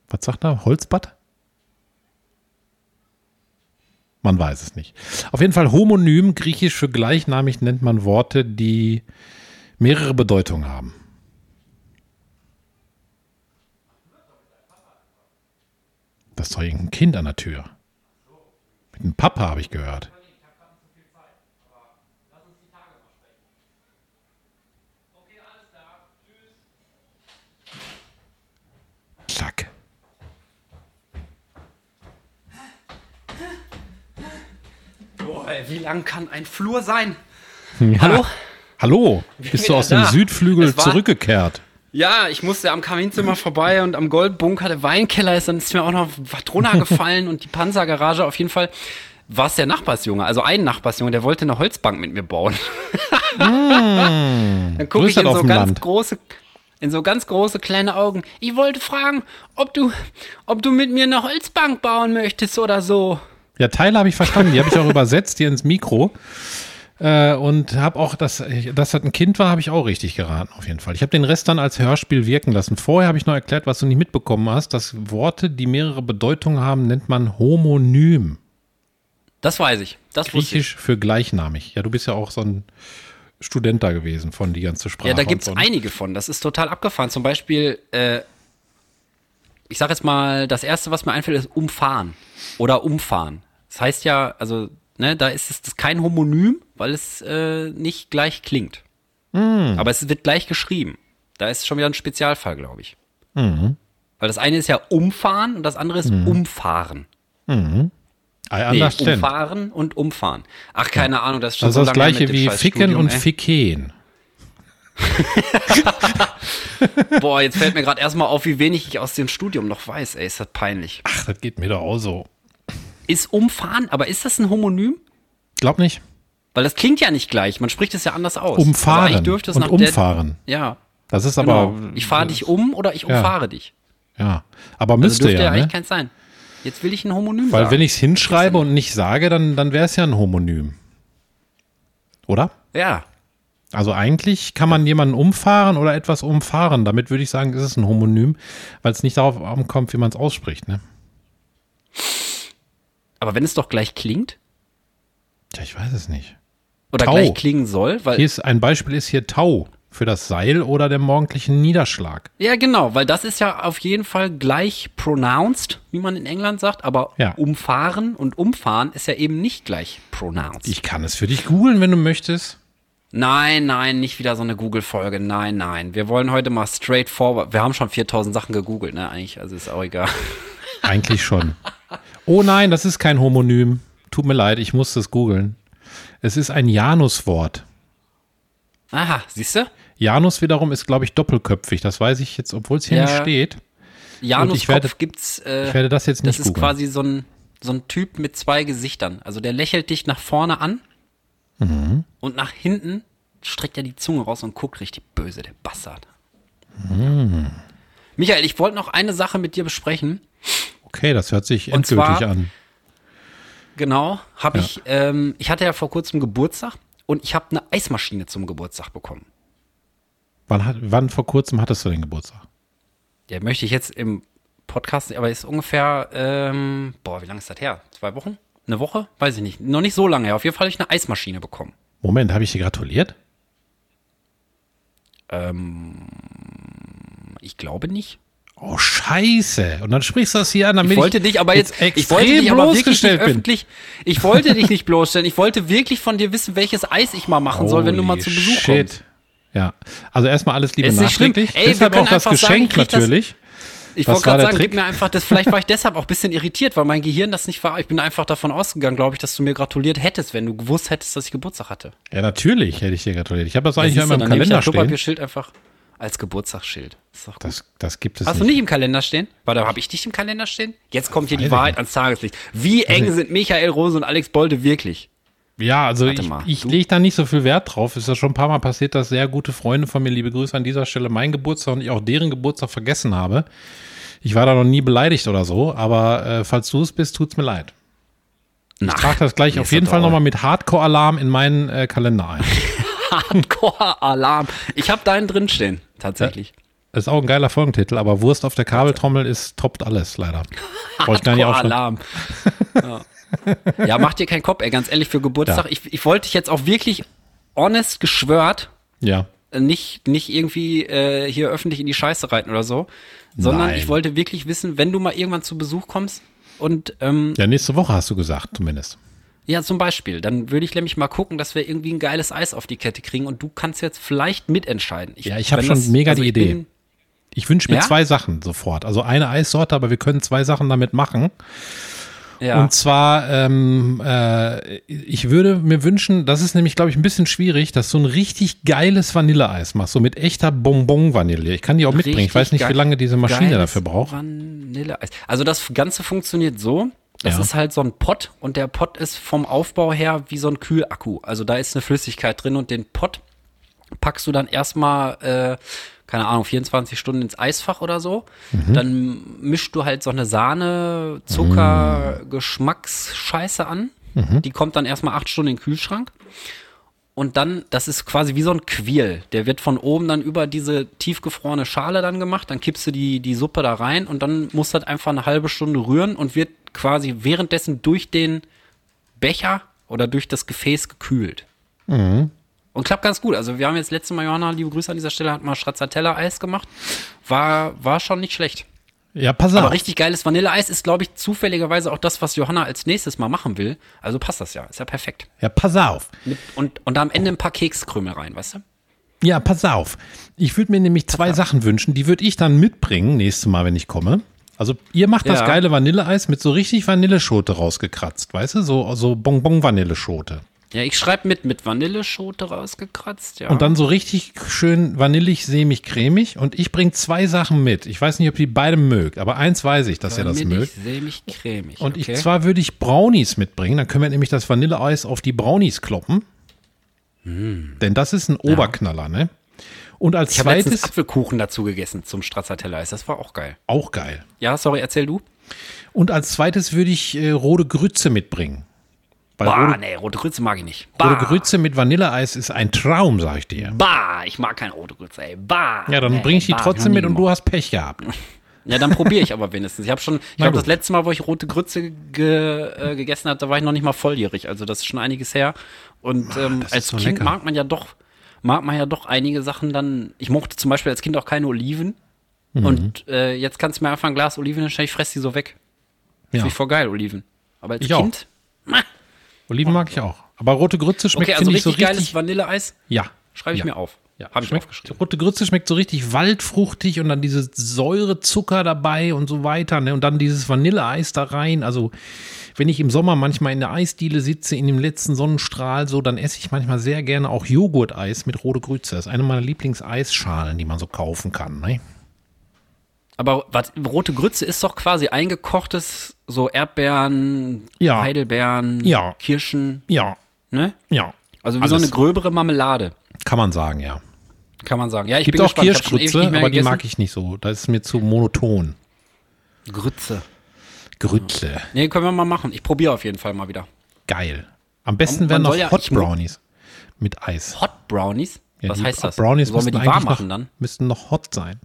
Was sagt er? Holzbad? Man weiß es nicht. Auf jeden Fall Homonym, griechisch für gleichnamig, nennt man Worte, die mehrere Bedeutungen haben. Das ist doch irgendein Kind an der Tür. Mit einem Papa habe ich gehört. Zack. Ey, wie lang kann ein Flur sein? Ja. Hallo? Hallo, bist du aus dem da. Südflügel Es war- zurückgekehrt? Ja, ich musste am Kaminzimmer vorbei und am Goldbunker, der Weinkeller ist, dann ist mir auch noch was drunter [LAUGHS] gefallen und die Panzergarage auf jeden Fall war es der Nachbarsjunge, also ein Nachbarsjunge, der wollte eine Holzbank mit mir bauen. Mm. [LAUGHS] dann gucke ich in so dem ganz Land. große, in so ganz große kleine Augen. Ich wollte fragen, ob du, ob du mit mir eine Holzbank bauen möchtest oder so. Ja, Teile habe ich verstanden. Die habe ich auch übersetzt hier ins Mikro. Äh, und habe auch, dass, dass das ein Kind war, habe ich auch richtig geraten, auf jeden Fall. Ich habe den Rest dann als Hörspiel wirken lassen. Vorher habe ich noch erklärt, was du nicht mitbekommen hast, dass Worte, die mehrere Bedeutungen haben, nennt man Homonym. Das weiß ich. Das wusste ich. Griechisch für gleichnamig. Ja, du bist ja auch so ein Student da gewesen von die ganze Sprache. Ja, da und gibt's so. ne? einige von. Das ist total abgefahren. Zum Beispiel, äh, ich sag jetzt mal, das erste, was mir einfällt, ist umfahren oder umfahren. Das heißt ja, also, ne, da ist es kein Homonym, weil es äh, nicht gleich klingt. Hm. Aber es wird gleich geschrieben. Da ist schon wieder ein Spezialfall, glaube ich. Mhm. Weil das eine ist ja umfahren und das andere ist umfahren. I Nee, umfahren und umfahren. Ach, keine Ahnung, das ist schon das ist so das gleiche wie Ficken Studium, und ey. Ficken. [LAUGHS] Boah, jetzt fällt mir gerade erstmal auf, wie wenig ich aus dem Studium noch weiß, ey, ist das peinlich. Ach, das geht mir doch auch so. Ist umfahren, aber ist das ein Homonym? Glaub nicht. Weil das klingt ja nicht gleich, man spricht es ja anders aus. Umfahren Also eigentlich dürfte es und nach der- umfahren. Ja, Das ist genau. aber. ich fahre dich um oder ich Ja. umfahre dich. Ja, aber Also müsste dürfte ja, ja, eigentlich ne? keins sein. Jetzt will ich ein Homonym Weil sagen. wenn ich es hinschreibe und nicht sage, dann, dann wäre es ja ein Homonym. Oder? ja, Also eigentlich kann man jemanden umfahren oder etwas umfahren. Damit würde ich sagen, ist es ein Homonym, weil es nicht darauf ankommt, wie man es ausspricht. Ne? aber wenn es doch gleich klingt Tja, ich weiß es nicht. oder Tau. gleich klingen soll, weil Hier ist ein Beispiel ist hier Tau für das Seil oder der morgendlichen Niederschlag. ja genau, weil das ist ja auf jeden Fall gleich pronounced, wie man in England sagt, aber Ja. umfahren und umfahren ist ja eben nicht gleich pronounced. Ich kann es für dich googeln, wenn du möchtest. Nein, nein, nicht wieder so eine Google-Folge. Nein, nein. Wir wollen heute mal straightforward. Wir haben schon 4000 Sachen gegoogelt, ne? Eigentlich, also ist auch egal. [LAUGHS] Eigentlich schon. Oh nein, das ist kein Homonym. Tut mir leid, ich musste es googeln. Es ist ein Januswort. Aha, siehst du? Janus wiederum ist, glaube ich, doppelköpfig. Das weiß ich jetzt, obwohl es hier Ja. nicht steht. Janus ich werde- Kopf gibt's. Äh, Ich werde das jetzt nicht das ist googeln. quasi so ein, so ein Typ mit zwei Gesichtern. Also der lächelt dich nach vorne an Mhm. und nach hinten streckt er die Zunge raus und guckt richtig böse, der Bastard. Mhm. Michael, ich wollte noch eine Sache mit dir besprechen. Okay, das hört sich endgültig zwar- an. Genau, habe Ja. ich, ähm, ich hatte ja vor kurzem Geburtstag und ich habe eine Eismaschine zum Geburtstag bekommen. Wann, hat, wann vor kurzem hattest du den Geburtstag? Der möchte ich jetzt im Podcast, aber ist ungefähr, ähm, boah, wie lange ist das her? Zwei Wochen? Eine Woche? Weiß ich nicht. Noch nicht so lange her. Auf jeden Fall habe ich eine Eismaschine bekommen. Moment, habe ich dir gratuliert? Ich glaube nicht. Oh, scheiße. Und dann sprichst du das hier an, damit Ich wollte dich aber jetzt, ich wollte dich aber wirklich nicht bin. öffentlich, ich wollte dich nicht bloßstellen. Ich wollte wirklich von dir wissen, welches Eis ich mal machen soll, wenn du mal Holy zu Besuch shit. kommst. Ja, also erstmal alles Liebe nachträglich. Ey, Deshalb auch das sagen, Geschenk ich krieg das- natürlich. Ich wollte gerade sagen, Trick? gib mir einfach das, vielleicht war ich deshalb auch ein bisschen irritiert, weil mein Gehirn das nicht war. Ich bin einfach davon ausgegangen, glaube ich, dass du mir gratuliert hättest, wenn du gewusst hättest, dass ich Geburtstag hatte. Ja, natürlich hätte ich dir gratuliert. Ich habe das eigentlich Siehst immer im ich Kalender das stehen. Klopapierschild einfach als Geburtstagsschild. Ist doch gut. Das, das gibt es Hast du nicht. nicht im Kalender stehen? Warte, habe ich dich im Kalender stehen? Jetzt kommt hier die ich Wahrheit nicht. ans Tageslicht. Wie eng sind Michael Rose und Alex Bolde wirklich? Ja, also Warte ich, mal, ich lege da nicht so viel Wert drauf. Ist ja schon ein paar Mal passiert, dass sehr gute Freunde von mir, liebe Grüße an dieser Stelle, meinen Geburtstag und ich auch deren Geburtstag vergessen habe. Ich war da noch nie beleidigt oder so, aber äh, falls du es bist, tut's mir leid. Ich trage das gleich auf jeden Fall nochmal mit Hardcore-Alarm in meinen äh, Kalender ein. [LAUGHS] Hardcore-Alarm. Ich habe deinen drinstehen, tatsächlich. Das ist auch ein geiler Folgentitel, aber Wurst auf der Kabeltrommel ist toppt alles, leider. Brauche ich gar nicht aufschreiben. Alarm. ja. [LAUGHS] [LAUGHS] ja, mach dir keinen Kopf, ey, ganz ehrlich, für Geburtstag. Ja. Ich, ich wollte dich jetzt auch wirklich honest geschwört, Ja. äh, nicht, nicht irgendwie äh, hier öffentlich in die Scheiße reiten oder so, sondern Nein. ich wollte wirklich wissen, wenn du mal irgendwann zu Besuch kommst und ähm, Ja, nächste Woche hast du gesagt, zumindest. ja, zum Beispiel, dann würde ich nämlich mal gucken, dass wir irgendwie ein geiles Eis auf die Kette kriegen und du kannst jetzt vielleicht mitentscheiden. Ja, ich hab wenn schon mega die ich Idee. bin- Ich wünsche mir Ja? zwei Sachen sofort. Also eine Eissorte, aber wir können zwei Sachen damit machen. Ja. Und zwar, ähm, äh, ich würde mir wünschen, das ist nämlich, glaube ich, ein bisschen schwierig, dass du ein richtig geiles Vanilleeis machst, so mit echter Bonbon-Vanille. Ich kann die auch mitbringen. Ich Richtig weiß nicht, wie lange diese Maschine dafür braucht. Vanilleeis. Also das Ganze funktioniert so. Das Ja. ist halt so ein Pott und der Pott ist vom Aufbau her wie so ein Kühlakku. Also da ist eine Flüssigkeit drin und den Pott packst du dann erstmal, äh, keine Ahnung, 24 Stunden ins Eisfach oder so. Dann mischst du halt so eine Sahne, Zucker, Geschmacksscheiße an. Die kommt dann erstmal acht Stunden in den Kühlschrank. Und dann, das ist quasi wie so ein Quirl. Der wird von oben dann über diese tiefgefrorene Schale dann gemacht. Dann kippst du die, die Suppe da rein und dann musst du halt einfach eine halbe Stunde rühren und wird quasi währenddessen durch den Becher oder durch das Gefäß gekühlt. Und klappt ganz gut. Also wir haben jetzt letztes Mal, Johanna, liebe Grüße an dieser Stelle, hat mal Stracciatella-Eis gemacht. War, war schon nicht schlecht. Ja, pass Aber auf. richtig geiles Vanilleeis ist, glaube ich, zufälligerweise auch das, was Johanna als nächstes mal machen will. Also passt das ja. Ist ja perfekt. Ja, pass auf. Mit, und, und da am Ende ein paar Kekskrümel rein, weißt du? Ja, pass auf. Ich würde mir nämlich zwei Sachen wünschen, die würde ich dann mitbringen, nächstes Mal, wenn ich komme. Also, ihr macht das Ja. geile Vanilleeis mit so richtig Vanilleschote rausgekratzt, weißt du? So, so Bonbon-Vanilleschote. Ja, ich schreibe mit, mit Vanilleschote rausgekratzt, ja. Und dann so richtig schön vanillig, sämig, cremig. Und ich bringe zwei Sachen mit. Ich weiß nicht, ob ihr beide mögt, aber eins weiß ich, dass ihr das Vanillig, mögt. sämig, cremig. Und okay. ich zwar würde ich Brownies mitbringen, dann können wir nämlich das Vanilleeis auf die Brownies kloppen. Denn das ist ein Oberknaller, ne? Und als ich zweites Apfelkuchen dazu gegessen zum Stracciatella-Eis. Das war auch geil. auch geil. Ja, sorry, erzähl du. Und als zweites würde ich äh, rote Grütze mitbringen. Weil Bah, rote, nee, rote Grütze mag ich nicht. rote Bah, Grütze mit Vanilleeis ist ein Traum, sag ich dir. bah, ich mag keine rote Grütze, ey. Bah. Ja, dann nee, bringe ich die bah, trotzdem noch mit und du hast Pech gehabt. [LAUGHS] Ja, dann probiere ich aber wenigstens. Ich habe schon, ich glaube, das letzte Mal, wo ich rote Grütze ge, äh, gegessen habe, da war ich noch nicht mal volljährig. Also das ist schon einiges her. Und ähm, das ist als so Kind lecker. mag man ja doch, mag man ja doch einige Sachen dann. Ich mochte zum Beispiel als Kind auch keine Oliven. Mhm. Und äh, jetzt kannst du mir einfach ein Glas Oliven hinstellen, ich fress die so weg. Ja. Finde ich voll geil, Oliven. Aber als Ich auch. Kind. meh. Oliven mag ich auch. Aber rote Grütze schmeckt, Okay, also finde richtig, ich, so richtig. geiles Vanilleeis. ja. Schreibe ich ja. mir auf. Ja, Habe ich schmeckt, aufgeschrieben. Rote Grütze schmeckt so richtig waldfruchtig und dann diese Säure, Zucker dabei und so weiter. Ne? Und dann dieses Vanilleeis da rein. Also, wenn ich im Sommer manchmal in der Eisdiele sitze, in dem letzten Sonnenstrahl, so, dann esse ich manchmal sehr gerne auch Joghurteis mit rote Grütze. Das ist eine meiner Lieblingseisschalen, die man so kaufen kann. Ne? Aber was, rote Grütze ist doch quasi eingekochtes, so Erdbeeren, Ja. Heidelbeeren, Ja. Kirschen, Ja, ne? ja. Also wie so Alles. eine gröbere Marmelade, Kann man sagen, ja. kann man sagen. Ja, ich Gibt bin auch gespannt. Kirschgrütze, aber die mag ich nicht so. Das ist mir zu monoton. Grütze. Grütze. Nee, können wir mal machen. Ich probiere auf jeden Fall mal wieder. Geil. Am besten wären noch ja- Hot Brownies mit Eis. Hot Brownies? Ja, Was heißt das? Brownies eigentlich machen noch, dann? Müssten noch hot sein.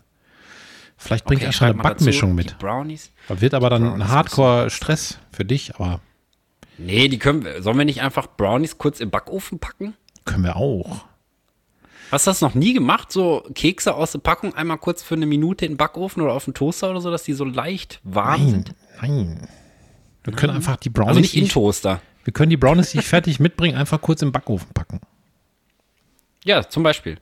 Vielleicht bringe Okay, ich schreib einfach eine dazu, Backmischung Die mit. Brownies? Da wird aber dann ein Hardcore-Stress für dich, aber Nee, die können wir. Sollen wir nicht einfach Brownies kurz im Backofen packen? können wir auch. Hast du das noch nie gemacht? So Kekse aus der Packung einmal kurz für eine Minute in den Backofen oder auf den Toaster oder so, dass die so leicht warm Nein, sind? nein. Wir können einfach die Brownies, Also nicht in Toaster. wir können die Brownies, die ich fertig mitbringen, einfach kurz im Backofen packen. Ja, zum Beispiel.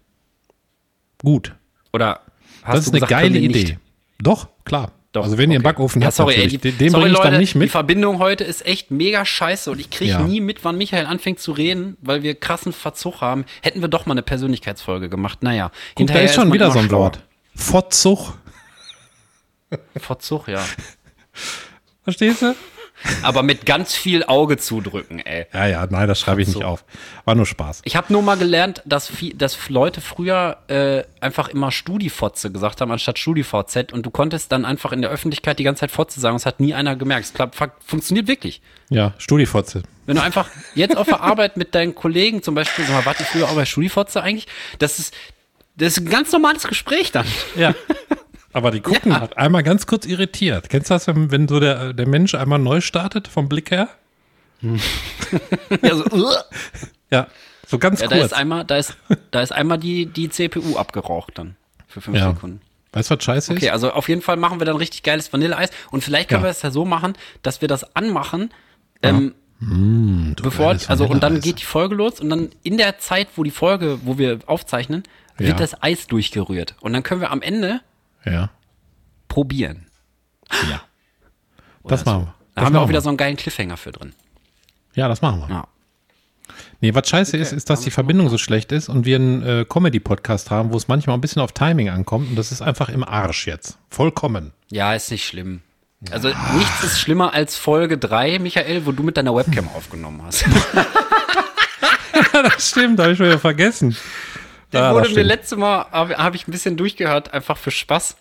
Gut. Oder hast Das ist eine gesagt, geile Idee. nicht? Doch, klar. Doch, also wenn ihr einen okay. Backofen ja, habt, sorry, ey, die, den den bringe ich Leute, dann nicht Die mit. Verbindung heute ist echt mega scheiße und ich kriege Ja. nie mit, wann Michael anfängt zu reden, weil wir krassen Verzug haben. Hätten wir doch mal eine Persönlichkeitsfolge gemacht. Naja, Guck, da ist schon man wieder so ein schlauer. Wort. Fotzug. Verzug, ja. [LAUGHS] Verstehst du? Aber mit ganz viel Auge zudrücken, ey. Ja, ja, nein, das schreibe ich nicht auf. War nur Spaß. Ich habe nur mal gelernt, dass, viel, dass Leute früher äh, einfach immer Studifotze gesagt haben, anstatt StudiVZ. Und du konntest dann einfach in der Öffentlichkeit die ganze Zeit Fotze sagen. Es hat nie einer gemerkt. Es klappt, funktioniert wirklich. Ja, Studifotze. Wenn du einfach jetzt auf der Arbeit mit deinen Kollegen zum Beispiel, sag mal, warte, früher auch bei StudiVotze eigentlich, das ist, das ist ein ganz normales Gespräch dann. Ja. [LAUGHS] Aber die gucken Ja. hat einmal ganz kurz irritiert. Kennst du das, wenn, wenn so der, der Mensch einmal neu startet, vom Blick her? [LAUGHS] Ja, so, uh. Ja, so ganz ja da kurz. ist einmal, da ist, da ist einmal die, die CPU abgeraucht dann. Für fünf Ja. Sekunden. weißt du, was scheiße Okay, ist? also auf jeden Fall machen wir dann richtig geiles Vanilleeis. Und vielleicht können wir es ja so machen, dass wir das anmachen, ähm, Du bevor, also und dann geht die Folge los und dann in der Zeit, wo die Folge, wo wir aufzeichnen, wird das Eis durchgerührt. Und dann können wir am Ende Ja, probieren. ja. Das machen wir. Da haben wir auch wieder so einen geilen Cliffhanger für drin. Ja, das machen wir. Ja. Nee, was scheiße ist, ist, dass die Verbindung so schlecht ist und wir einen äh, Comedy-Podcast haben, wo es manchmal ein bisschen auf Timing ankommt und das ist einfach im Arsch jetzt. Vollkommen. Ja, ist nicht schlimm. Also nichts ist schlimmer als Folge 3, Michael, wo du mit deiner Webcam aufgenommen hast. [LAUGHS] das stimmt, habe ich schon wieder vergessen. Ja, das wurde mir stimmt. letzte Mal, habe hab ich ein bisschen durchgehört, einfach für Spaß.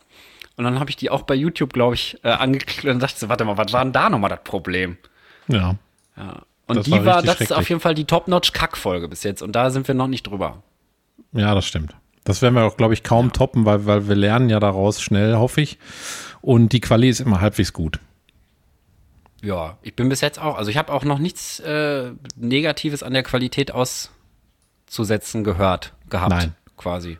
Und dann habe ich die auch bei YouTube, glaube ich, äh, angeklickt und dachte so, warte mal, was war denn da nochmal das Problem? Ja. Ja. Und Das die war war, das ist auf jeden Fall die Top-Notch-Kack-Folge bis jetzt. Und da sind wir noch nicht drüber. Ja, das stimmt. Das werden wir auch, glaube ich, kaum toppen, weil, weil wir lernen ja daraus schnell, hoffe ich. Und die Quali ist immer halbwegs gut. Ja, ich bin bis jetzt auch, also ich habe auch noch nichts äh, Negatives an der Qualität auszusetzen gehört, gehabt. Nein. Quasi.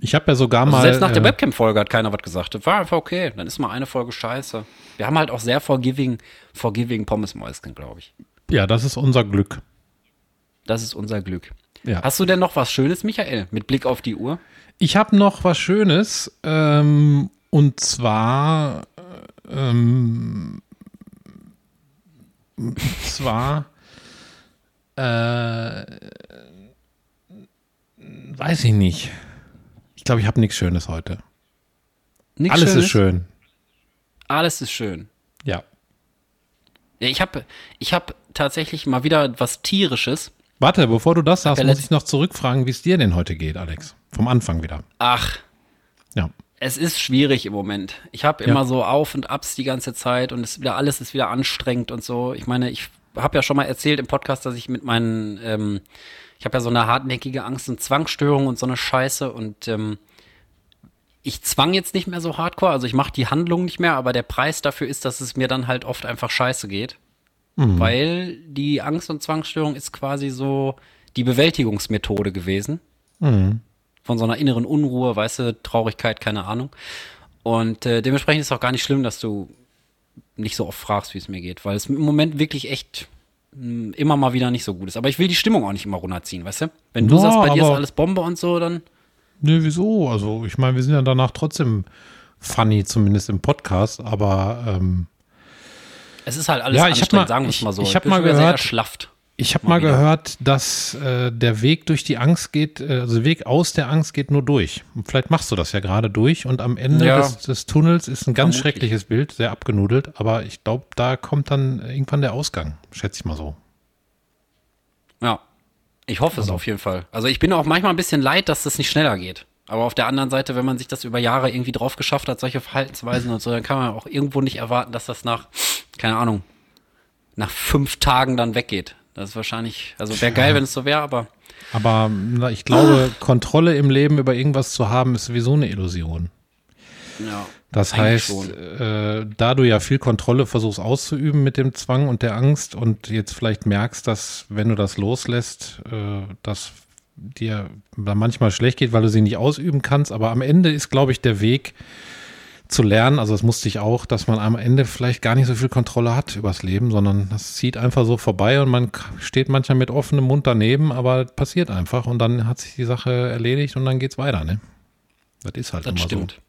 Ich habe ja sogar Also mal. selbst nach der äh, Webcam-Folge hat keiner was gesagt. Das war einfach okay. Dann ist mal eine Folge scheiße. Wir haben halt auch sehr forgiving, forgiving Pommes-Mäuschen, glaube ich. ja, das ist unser Glück. Das ist unser Glück. Ja. Hast du denn noch was Schönes, Michael, mit Blick auf die Uhr? Ich habe noch was Schönes. Ähm, und zwar. äh, Ähm, und zwar. Äh, weiß ich nicht. Ich glaube, ich habe nichts Schönes heute. Nichts Alles Schönes? ist schön. Alles ist schön. Ja. Ja, ich habe ich hab tatsächlich mal wieder was Tierisches. Warte, bevor du das sagst, muss ich noch zurückfragen, wie es dir denn heute geht, Alex. Vom Anfang wieder. Ach, Ja. es ist schwierig im Moment. Ich habe Ja. immer so Auf und Abs die ganze Zeit und es wieder alles ist wieder anstrengend und so. Ich meine, ich habe ja schon mal erzählt im Podcast, dass ich mit meinen, ähm, ich habe ja so eine hartnäckige Angst- und Zwangsstörung und so eine Scheiße und ähm, ich zwang jetzt nicht mehr so hardcore, also ich mache die Handlung nicht mehr, aber der Preis dafür ist, dass es mir dann halt oft einfach scheiße geht. Weil die Angst- und Zwangsstörung ist quasi so die Bewältigungsmethode gewesen von so einer inneren Unruhe, weißt du, Traurigkeit, keine Ahnung. Und äh, dementsprechend ist es auch gar nicht schlimm, dass du nicht so oft fragst, wie es mir geht, weil es im Moment wirklich echt mh, immer mal wieder nicht so gut ist. Aber ich will die Stimmung auch nicht immer runterziehen, weißt du? Wenn du Ja, sagst, bei dir ist alles Bombe und so, dann Nö, wieso? Also, ich meine, wir sind ja danach trotzdem funny, zumindest im Podcast, aber ähm, es ist halt alles Ja, ich anstrengend, mal- sagen wir es ich- mal so. ich hab bin mal gehört- erschlafft. Ich habe Mal mal gehört, dass äh, der Weg durch die Angst geht, äh, also der Weg aus der Angst geht nur durch. Und vielleicht machst du das ja gerade durch und am Ende Ja. des, des Tunnels ist ein ganz Vermutlich. schreckliches Bild, sehr abgenudelt, aber ich glaube, da kommt dann irgendwann der Ausgang, schätze ich mal so. Ja. Ich hoffe Also es auf jeden Fall. Also ich bin auch manchmal ein bisschen leid, dass das nicht schneller geht. Aber auf der anderen Seite, wenn man sich das über Jahre irgendwie drauf geschafft hat, solche Verhaltensweisen und so, dann kann man auch irgendwo nicht erwarten, dass das nach, keine Ahnung, nach fünf Tagen dann weggeht. Das ist wahrscheinlich, also wäre geil, wenn es so wäre, aber Aber na, ich glaube, Kontrolle im Leben über irgendwas zu haben, ist sowieso eine Illusion. ja. Das heißt, äh, da du ja viel Kontrolle versuchst auszuüben mit dem Zwang und der Angst und jetzt vielleicht merkst, dass wenn du das loslässt, äh, dass dir da manchmal schlecht geht, weil du sie nicht ausüben kannst, aber am Ende ist, glaube ich, der Weg zu lernen, also das musste ich auch, dass man am Ende vielleicht gar nicht so viel Kontrolle hat übers Leben, sondern das zieht einfach so vorbei und man steht manchmal mit offenem Mund daneben, aber passiert einfach und dann hat sich die Sache erledigt und dann geht's weiter, ne? Das ist halt das immer stimmt.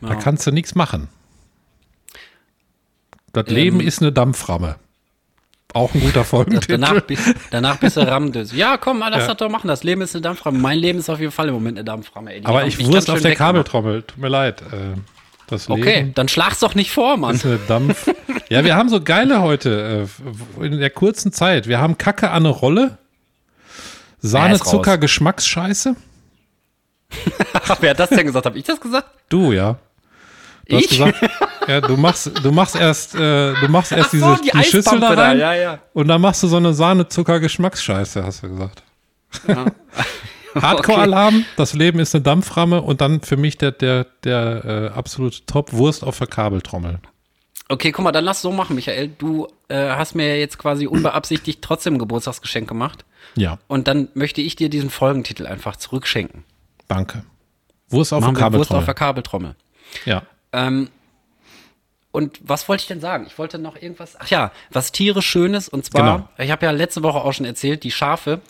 so. Ja. Da kannst du nichts machen. Das Ähm, Leben ist eine Dampframme. Auch ein guter [LAUGHS] Folgentitel. danach, danach bist du Rammdöse. Ja, komm, mal, lass Ja. das doch machen. Das Leben ist eine Dampframme. Mein Leben ist auf jeden Fall im Moment eine Dampframme. Ey. Aber ich wurst auf der. Kabeltrommel. Tut mir leid. Äh, Das Okay, Leben dann schlag's doch nicht vor, Mann. ist eine Dampf. ja, wir haben so geile heute äh, in der kurzen Zeit. Wir haben Kacke an eine Rolle. Sahne. Zucker, Geschmacksscheiße. [LAUGHS] Wer hat das denn gesagt? Hab ich das gesagt? Du, ja. Du hast Ich? gesagt, [LAUGHS] ja, du machst, du machst erst, äh, du machst erst Ach so, diese die die Schüssel da rein ja, ja. und dann machst du so eine Sahne, Zucker, Geschmacksscheiße, hast du gesagt. [LAUGHS] Hardcore-Alarm, das Leben ist eine Dampframme und dann für mich der, der, der äh, absolute Top-Wurst auf der Kabeltrommel. Okay, guck mal, dann lass so machen, Michael. Du äh, hast mir jetzt quasi unbeabsichtigt trotzdem ein Geburtstagsgeschenk gemacht. Ja, Und dann möchte ich dir diesen Folgentitel einfach zurückschenken. danke. Wurst auf der wir Wurst auf Kabeltrommel. der Kabeltrommel. Ja. Ähm, und was wollte ich denn sagen? Ich wollte noch irgendwas. Ach ja, was tierisch Schönes. Und zwar, Genau. ich habe ja letzte Woche auch schon erzählt, die Schafe,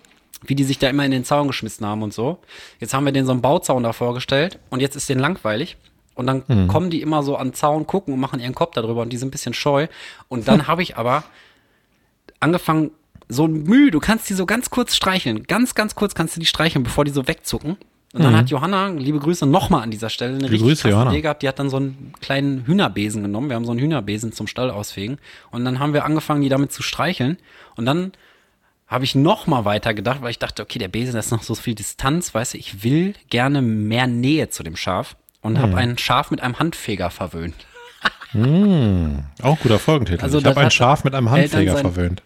wie die sich da immer in den Zaun geschmissen haben und so. Jetzt haben wir denen so einen Bauzaun da vorgestellt und jetzt ist denen langweilig. Und dann Mhm. kommen die immer so an den Zaun, gucken und machen ihren Kopf darüber und die sind ein bisschen scheu. Und dann [LAUGHS] habe ich aber angefangen, so Mühe, du kannst die so ganz kurz streicheln. Ganz, ganz kurz kannst du die streicheln, bevor die so wegzucken. Und dann hat Johanna, liebe Grüße nochmal an dieser Stelle, eine richtig Mhm. Grüße, krasse. Idee gehabt. Die hat dann so einen kleinen Hühnerbesen genommen. Wir haben so einen Hühnerbesen zum Stall ausfegen. Und dann haben wir angefangen, die damit zu streicheln. Und dann habe ich noch mal weiter gedacht, weil ich dachte, okay, der Besen, das ist noch so viel Distanz, weißt du, ich will gerne mehr Nähe zu dem Schaf und Mhm. habe ein Schaf mit einem Handfeger verwöhnt. Auch guter Folgentitel. Also ich habe ein Schaf mit einem Handfeger sein- verwöhnt.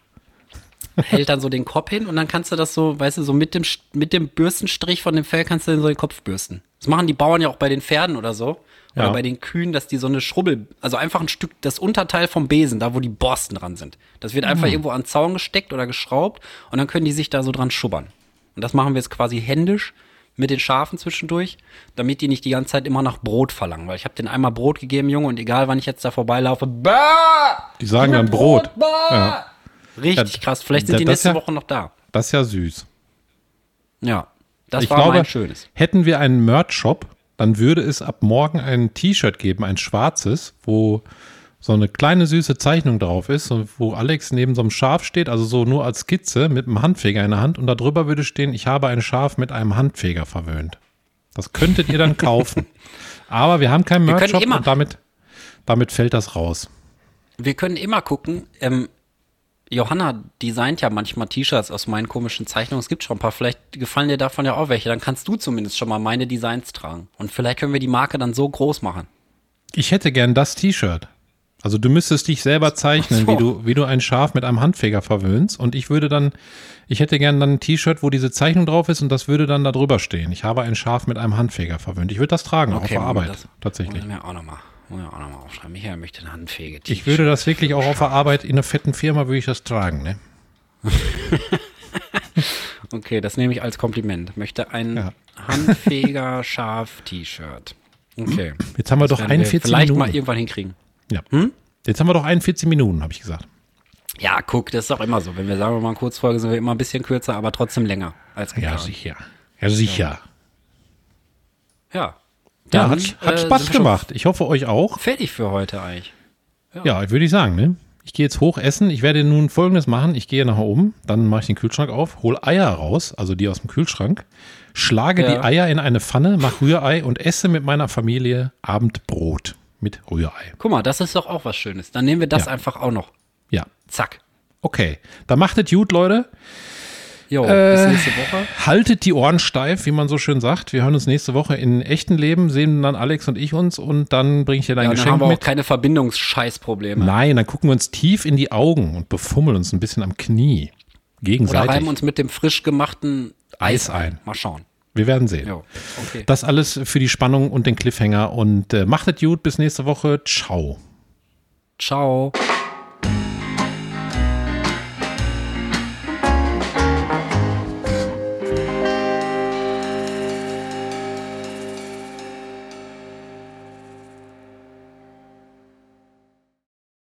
Hält dann so den Kopf hin und dann kannst du das so, weißt du, so mit dem, mit dem Bürstenstrich von dem Fell kannst du dann so den Kopf bürsten. Das machen die Bauern ja auch bei den Pferden oder so. Oder Ja. bei den Kühen, dass die so eine Schrubbel, also einfach ein Stück, das Unterteil vom Besen, da wo die Borsten dran sind. Das wird Mhm. einfach irgendwo an den Zaun gesteckt oder geschraubt und dann können die sich da so dran schubbern. Und das machen wir jetzt quasi händisch mit den Schafen zwischendurch, damit die nicht die ganze Zeit immer nach Brot verlangen. Weil ich habe den einmal Brot gegeben, Junge, und egal wann ich jetzt da vorbeilaufe, bah! Die sagen dann Brot. bah! Ja. Richtig Ja, krass. Vielleicht sind die nächste ja- Woche noch da. Das ist ja süß. Ja, das ich war glaube, mein Schönes. hätten wir einen Merch-Shop, dann würde es ab morgen ein T-Shirt geben, ein schwarzes, wo so eine kleine süße Zeichnung drauf ist und wo Alex neben so einem Schaf steht, also so nur als Skizze mit einem Handfeger in der Hand und darüber würde stehen, ich habe ein Schaf mit einem Handfeger verwöhnt. Das könntet ihr dann [LAUGHS] kaufen. Aber wir haben keinen Merch-Shop und damit, damit fällt das raus. Wir können immer gucken. Ähm, Johanna designt ja manchmal T-Shirts aus meinen komischen Zeichnungen. Es gibt schon ein paar. Vielleicht gefallen dir davon ja auch welche. Dann kannst du zumindest schon mal meine Designs tragen. Und vielleicht können wir die Marke dann so groß machen. Ich hätte gern das T-Shirt. Also du müsstest dich selber zeichnen, so. wie du, wie du ein Schaf mit einem Handfeger verwöhnst. Und ich würde dann, ich hätte gern dann ein T-Shirt, wo diese Zeichnung drauf ist und das würde dann da drüber stehen. Ich habe ein Schaf mit einem Handfeger verwöhnt. Ich würde das tragen, auch auf der wir Arbeit. das. Tatsächlich. Mir auch nochmal muss ich auch noch mal aufschreiben. Michael möchte eine handfähige Ich würde das wirklich auch auf der Arbeit in einer fetten Firma würde ich das tragen, ne? [LAUGHS] Okay, das nehme ich als Kompliment. Möchte ein Ja. handfähiger [LAUGHS] Schaf-T-Shirt. Okay. Jetzt haben wir doch Werden wir 41 vielleicht mal Minuten. irgendwann hinkriegen. Ja. Jetzt haben wir doch 41 Minuten, habe ich gesagt. Ja, guck, das ist doch immer so. Wenn wir sagen wir mal Kurzfolge, sind wir immer ein bisschen kürzer, aber trotzdem länger als Ja, geplant. sicher. Ja, sicher. Ja. Ja, hat, hat äh, Spaß gemacht. Ich hoffe euch auch. Fertig für heute eigentlich. Ja, würde ich sagen, ne? Ich gehe jetzt hoch essen. Ich werde nun folgendes machen. Ich gehe nachher oben, dann mache ich den Kühlschrank auf, hole Eier raus, also die aus dem Kühlschrank, schlage Ja. die Eier in eine Pfanne, mache Rührei und esse mit meiner Familie Abendbrot mit Rührei. Guck mal, das ist doch auch was Schönes. Dann nehmen wir das Ja. einfach auch noch. Ja. Zack. Okay. Dann macht es gut, Leute. Jo, Äh, bis nächste Woche. Haltet die Ohren steif, wie man so schön sagt. Wir hören uns nächste Woche in echten Leben, sehen dann Alex und ich uns und dann bringe ich dir dein Ja, dann Geschenk haben wir auch mit. keine Verbindungsscheißprobleme. Nein, dann gucken wir uns tief in die Augen und befummeln uns ein bisschen am Knie. Oder Gegenseitig. reiben uns mit dem frisch gemachten Eis ein. Mal schauen. Wir werden sehen. Jo, okay. Das alles für die Spannung und den Cliffhanger. Und äh, macht es gut. Bis nächste Woche. Ciao. Ciao.